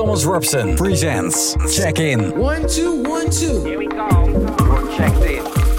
Thomas Robson presents Check In. One, two, one, two. Here we go. We're checked in.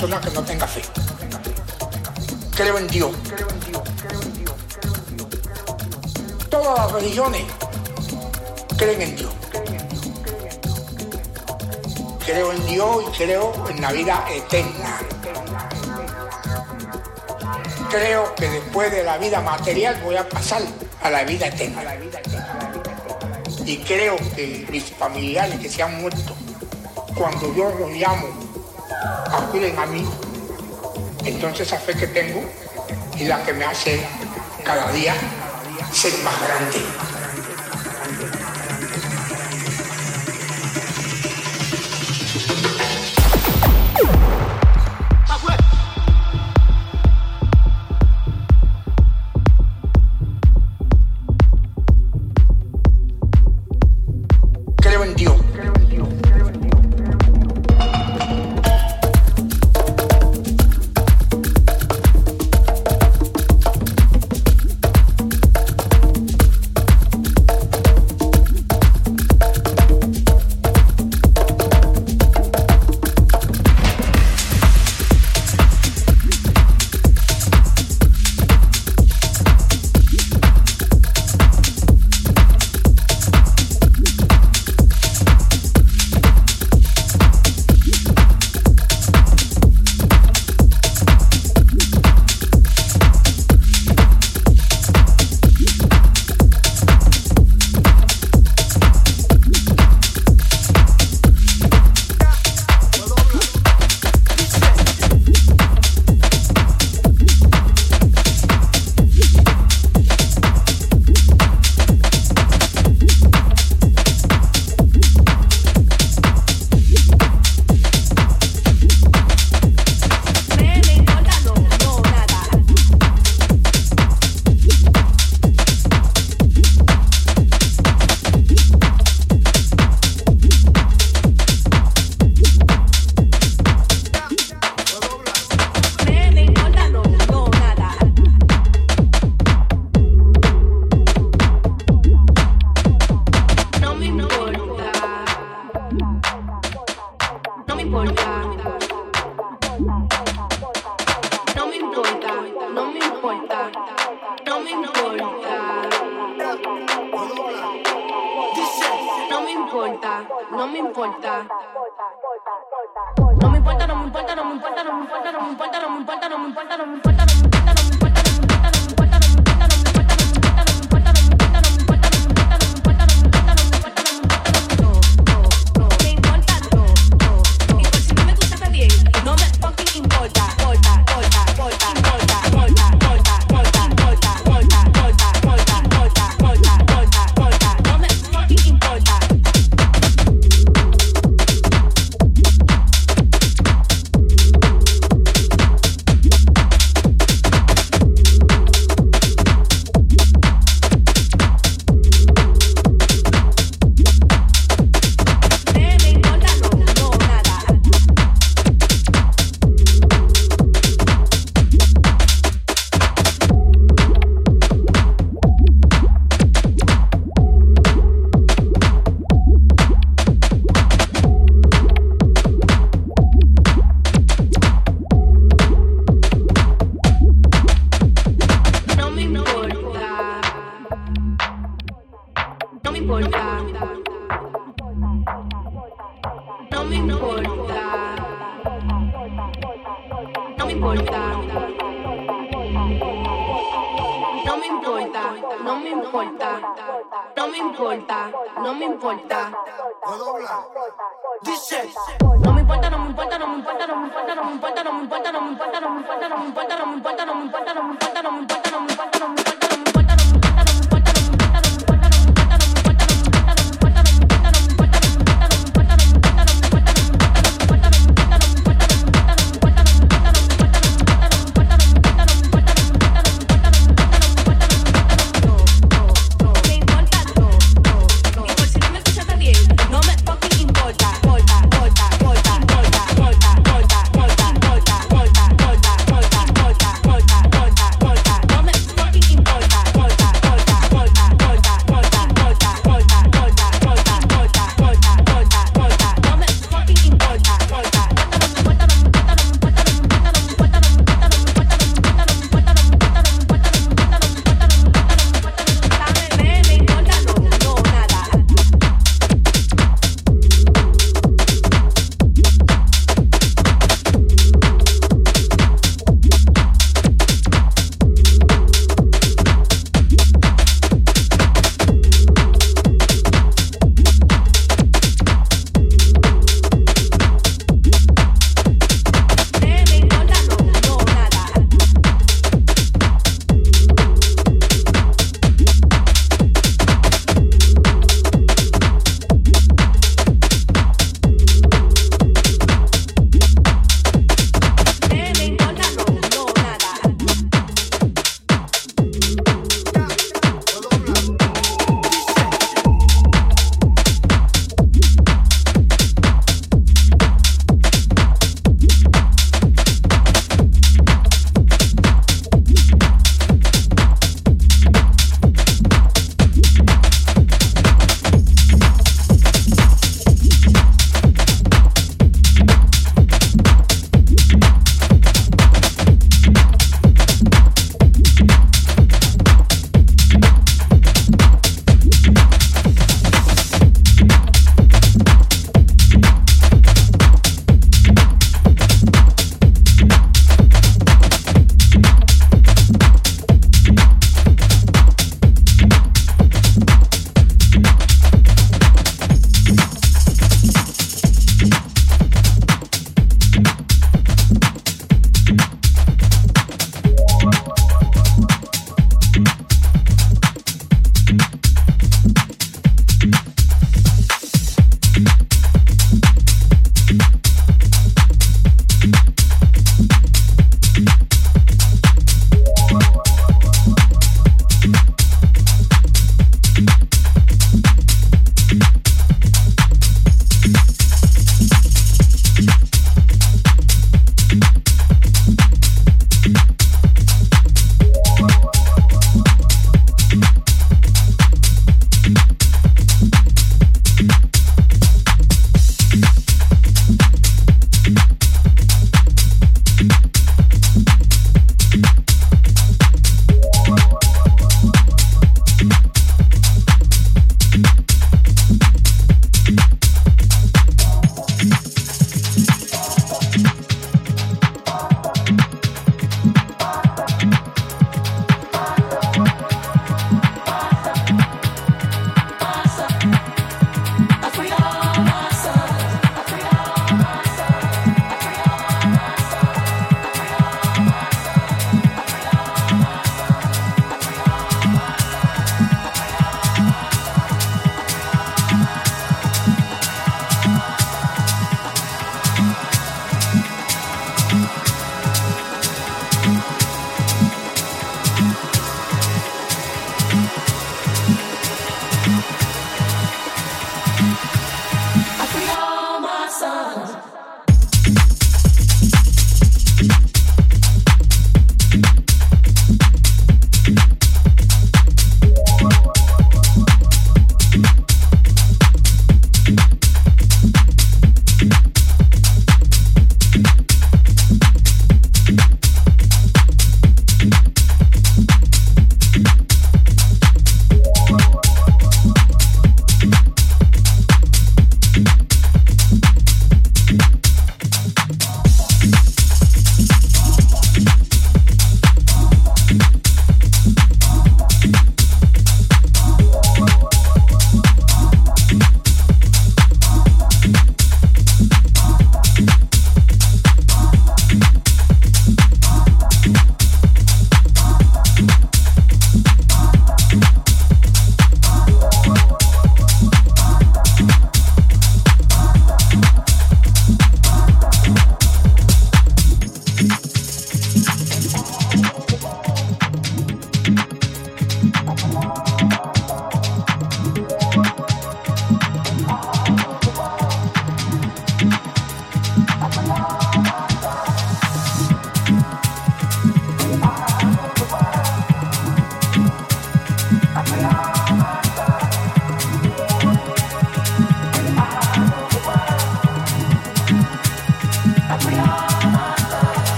persona que no tenga fe. Creo en Dios. Todas las religiones creen en Dios. Creo en Dios y creo en la vida eterna. Creo que después de la vida material voy a pasar a la vida eterna. Y creo que mis familiares que se han muerto, cuando yo los llamo acuden a mí, entonces esa fe que tengo es la que me hace cada día ser más grande.